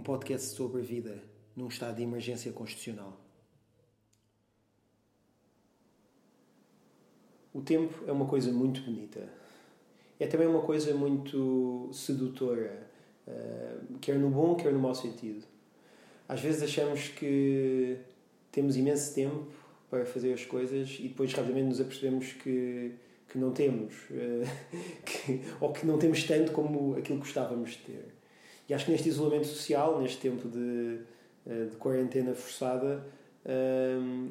podcast sobre vida num estado de emergência constitucional. O tempo é uma coisa muito bonita. É também uma coisa muito sedutora, eh, quer no bom, quer no mau sentido. Às vezes achamos que temos imenso tempo para fazer as coisas e depois rapidamente nos apercebemos que, que não temos, eh, que, ou que não temos tanto como aquilo que gostávamos de ter. E acho que neste isolamento social, neste tempo de, eh, de quarentena forçada, uh,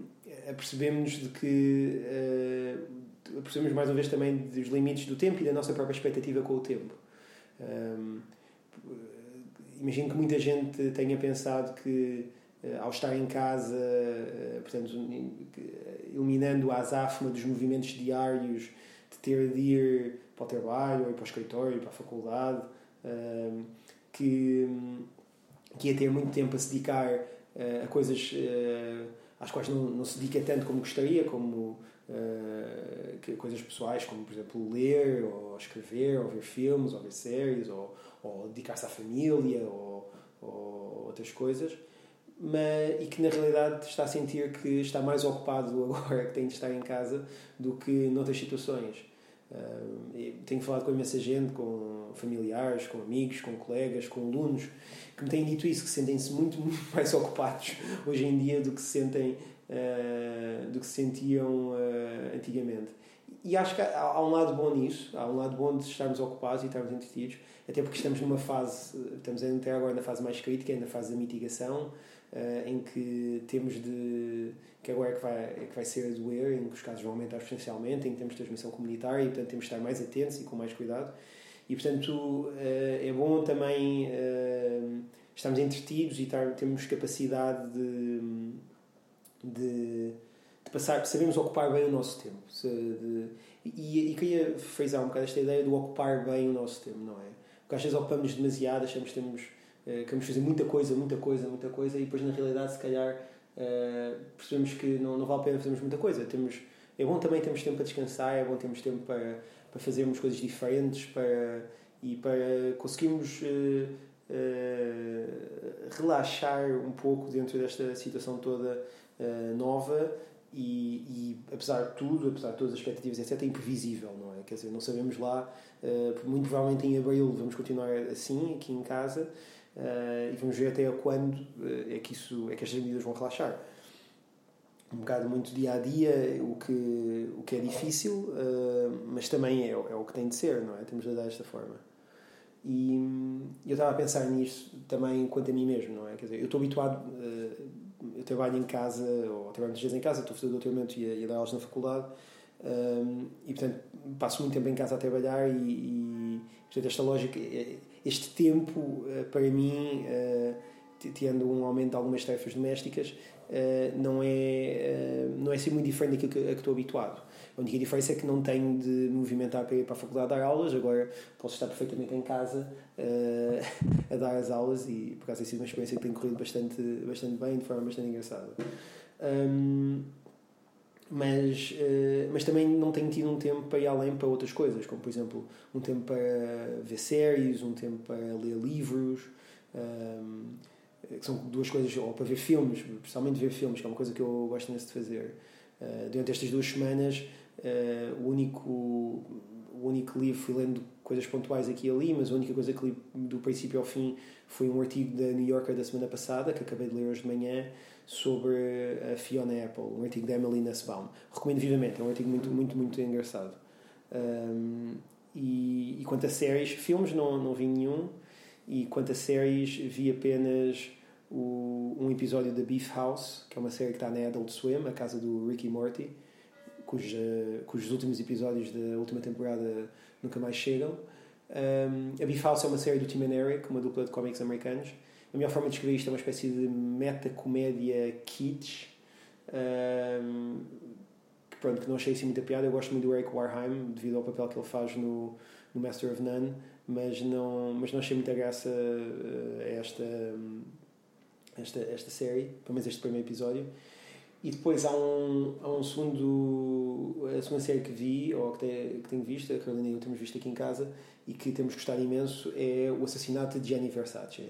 apercebemos de que uh, apercebemos mais uma vez também dos limites do tempo e da nossa própria expectativa com o tempo. Um, imagino que muita gente tenha pensado que ao estar em casa, portanto, eliminando a azáfama dos movimentos diários de ter de ir para o trabalho, ou ir para o escritório, para a faculdade, que, que ia ter muito tempo a se dedicar uh, a coisas uh, às quais não, não se dedica tanto como gostaria, como uh, que, coisas pessoais, como por exemplo ler, ou escrever, ou ver filmes, ou ver séries, ou, ou dedicar-se à família, ou, ou outras coisas. Mas, e que na realidade está a sentir que está mais ocupado agora que tem de estar em casa do que noutras situações. Tenho falado com imensa gente, com familiares, com amigos, com colegas, com alunos, que me têm dito isso, que sentem-se muito, muito mais ocupados hoje em dia do que se sentem, uh, do que se sentiam uh, antigamente. E acho que há, um lado bom nisso, há um lado bom de estarmos ocupados e estarmos entretidos, até porque estamos numa fase, estamos até agora na fase mais crítica, na fase da mitigação, uh, em que temos de. que agora é que, vai, é que vai ser a doer, em que os casos vão aumentar substancialmente, em que temos transmissão comunitária e, portanto, temos de estar mais atentos e com mais cuidado. E, portanto, uh, é bom também uh, estarmos entretidos e estar, temos capacidade de, de, de passar, sabemos ocupar bem o nosso tempo. De, e, e queria frisar um bocado esta ideia do ocupar bem o nosso tempo, não é? Porque às vezes ocupamos demasiado, achamos que temos queremos fazer muita coisa, muita coisa, muita coisa, e depois na realidade, se calhar, uh, percebemos que não, não vale a pena fazermos muita coisa. Temos, é bom também termos tempo para descansar, é bom termos tempo para, para fazermos coisas diferentes para, e para conseguirmos uh, relaxar um pouco dentro desta situação toda nova e, e, apesar de tudo, apesar de todas as expectativas, etc., é imprevisível, não é? Quer dizer, não sabemos lá, uh, muito provavelmente em abril vamos continuar assim, aqui em casa, uh, e vamos ver até quando uh, é que isso é que estas medidas vão relaxar. Um bocado muito dia a dia, o que, o que é difícil, mas também é, é o que tem de ser, não é? Temos de dar desta forma. E eu estava a pensar nisso também quanto a mim mesmo, não é? Quer dizer, eu estou habituado eu trabalho em casa, ou trabalho muitas vezes em casa, estou a fazer doutoramento e a, e a dar aulas na faculdade, um, e portanto passo muito tempo em casa a trabalhar e, e portanto esta lógica, este tempo eh, para mim, uh, tendo um aumento de algumas tarefas domésticas, uh, não é, uh, não é assim muito diferente daquilo que, a que estou habituado. A única diferença é que não tenho de me movimentar para ir para a faculdade dar aulas, agora posso estar perfeitamente em casa a dar as aulas e por acaso tem sido uma experiência que tem corrido bastante, bastante bem, de forma bastante engraçada. Um, mas, uh, mas também não tenho tido um tempo para ir além para outras coisas, como por exemplo um tempo para ver séries, um tempo para ler livros, um, que são duas coisas, ou para ver filmes, especialmente ver filmes, que é uma coisa que eu gosto imenso de fazer. Uh, durante estas duas semanas Uh, o único o único livro fui lendo coisas pontuais aqui e ali, mas a única coisa que li do princípio ao fim foi um artigo da New Yorker da semana passada, que acabei de ler hoje de manhã, sobre a Fiona Apple, um artigo da Emily Nussbaum. Recomendo vivamente, é um artigo muito, muito, muito engraçado. Um, e, e quanto a séries, filmes não, não vi nenhum, e quanto a séries, vi apenas o, um episódio da Beef House, que é uma série que está na Adult Swim, a casa do Ricky Morty, cuja, cujos últimos episódios da última temporada nunca mais chegam. Um, a Bifalsa é uma série do Tim and Eric, uma dupla de cómics americanos. A melhor forma de escrever isto é uma espécie de meta-comédia kitsch. Um, que, pronto, que não achei assim muita piada. Eu gosto muito do Eric Warheim, devido ao papel que ele faz no, no Master of None, mas não, mas não achei muita graça uh, a esta, esta, esta série, pelo menos este primeiro episódio. E depois há um, há um segundo. A segunda série que vi, ou que, te, que tenho visto, a Carolina e eu temos visto aqui em casa, e que temos gostado imenso, é o assassinato de Gianni Versace.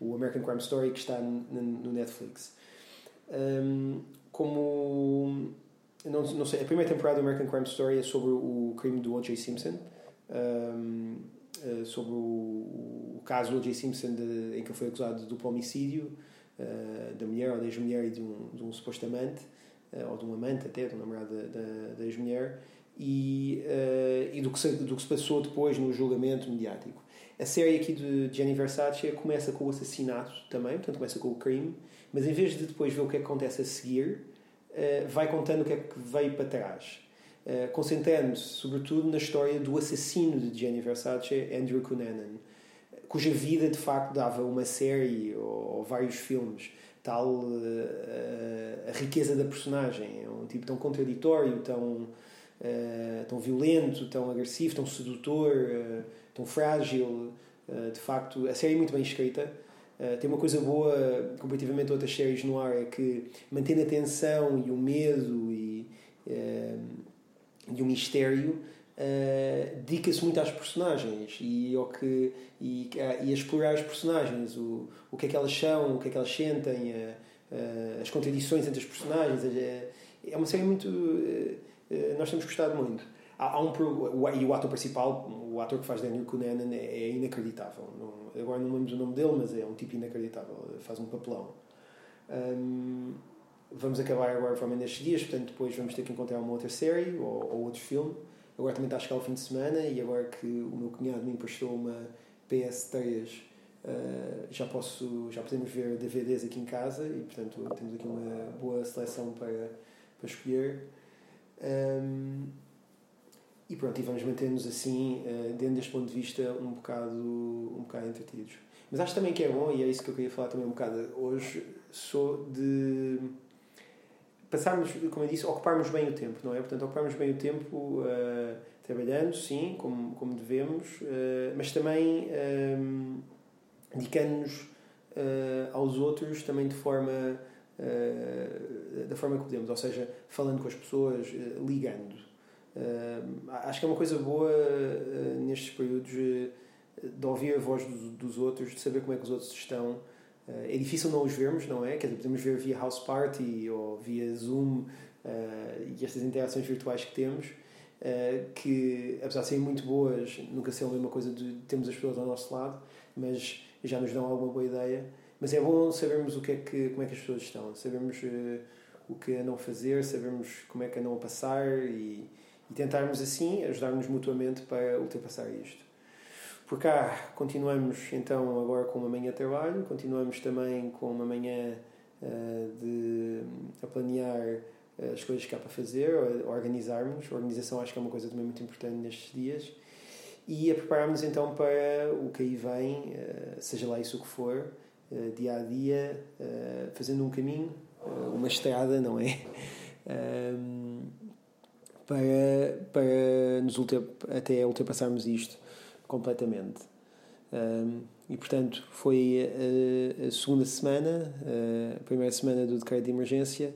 o American Crime Story que está no Netflix. Um, como não, não sei, a primeira temporada do American Crime Story é sobre o crime do O.J. Simpson, um, uh, sobre o, o caso do O.J. Simpson de, em que ele foi acusado de duplo homicídio uh, da mulher ou da ex-mulher e de um, de um suposto amante, uh, ou de um amante até, de um namorado da, da, ex-mulher, e, e do, que se, do que se passou depois no julgamento mediático. A série aqui de Gianni Versace começa com o assassinato também, portanto começa com o crime, mas em vez de depois ver o que é que acontece a seguir, vai contando o que é que veio para trás. Concentrando-se sobretudo na história do assassino de Gianni Versace, Andrew Cunanan, cuja vida de facto dava uma série ou, ou vários filmes. Tal uh, a riqueza da personagem. É um tipo tão contraditório, tão, tão violento, tão agressivo, tão sedutor tão frágil. Uh, de facto, a série é muito bem escrita. Uh, tem uma coisa boa comparativamente a outras séries no ar é que mantém a tensão e o medo e, uh, e o mistério uh, dedica-se muito às personagens e, ao que, e, e a explorar as personagens o, o que é que elas são, o que é que elas sentem as contradições entre as personagens é uma série muito nós temos gostado muito há, há um o, e o ator principal, o ator que faz Daniel Cunanan é, é inacreditável. Não, agora não lembro o nome dele, mas é um tipo inacreditável. Faz um papelão. Um, vamos acabar agora provavelmente nestes dias, portanto depois vamos ter que encontrar uma outra série ou, ou outro filme. Agora também está a chegar o fim de semana e agora que o meu cunhado me emprestou uma PS3 Uh, já posso já podemos ver DVDs aqui em casa e portanto temos aqui uma boa seleção para, para escolher um, e pronto, e vamos manter-nos assim, uh, dentro deste ponto de vista, um bocado, um bocado entretidos. Mas acho também que é bom, e é isso que eu queria falar também um bocado hoje, sou de passarmos, como eu disse, ocuparmos bem o tempo, não é? Portanto, ocuparmos bem o tempo uh, trabalhando, sim, como, como devemos, uh, mas também um, dedicando-nos aos outros também de forma da forma que podemos, ou seja, falando com as pessoas, ligando. Uh, acho que é uma coisa boa uh, nestes períodos uh, de ouvir a voz dos, outros, de saber como é que os outros estão. É difícil não os vermos, não é? Quer dizer, podemos ver via House Party ou via Zoom e estas interações virtuais que temos, que apesar de serem muito boas, nunca são a mesma coisa de termos as pessoas ao nosso lado, mas já nos dão alguma boa ideia. Mas é bom sabermos o que é que, como é que as pessoas estão, sabermos o que a não fazer, sabermos como é que a não passar e e tentarmos assim ajudar-nos mutuamente para ultrapassar isto. Por cá continuamos então agora com uma manhã de trabalho, continuamos também com uma manhã uh, de a planear eh, as coisas que há para fazer, a organizarmos. A organização acho que é uma coisa também muito importante nestes dias. E a prepararmos então para o que aí vem, uh, seja lá isso que for, uh, dia a dia, fazendo um caminho, uma estrada, não é? para, para nos até ultrapassarmos isto completamente. Um, e portanto foi a, a, segunda semana, a primeira semana do decreto de emergência.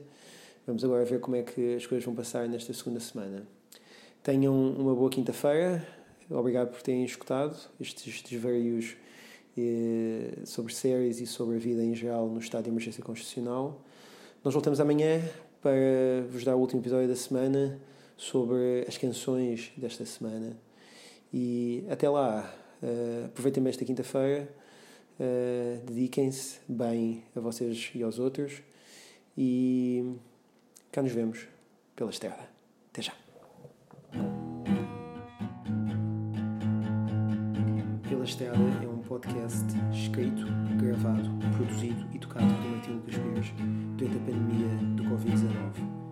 Vamos agora ver como é que as coisas vão passar nesta segunda semana. Tenham uma boa quinta-feira. Obrigado por terem escutado estes desvarios eh, sobre séries e sobre a vida em geral no estado de emergência constitucional. Nós voltamos amanhã para vos dar o último episódio da semana sobre as canções desta semana. E até lá, uh, aproveitem esta quinta-feira, uh, dediquem-se bem a vocês e aos outros e cá nos vemos pela estrada. Até já! Pela Estrada é um podcast escrito, gravado, produzido e tocado por Martim Lucas durante a pandemia do Covid-19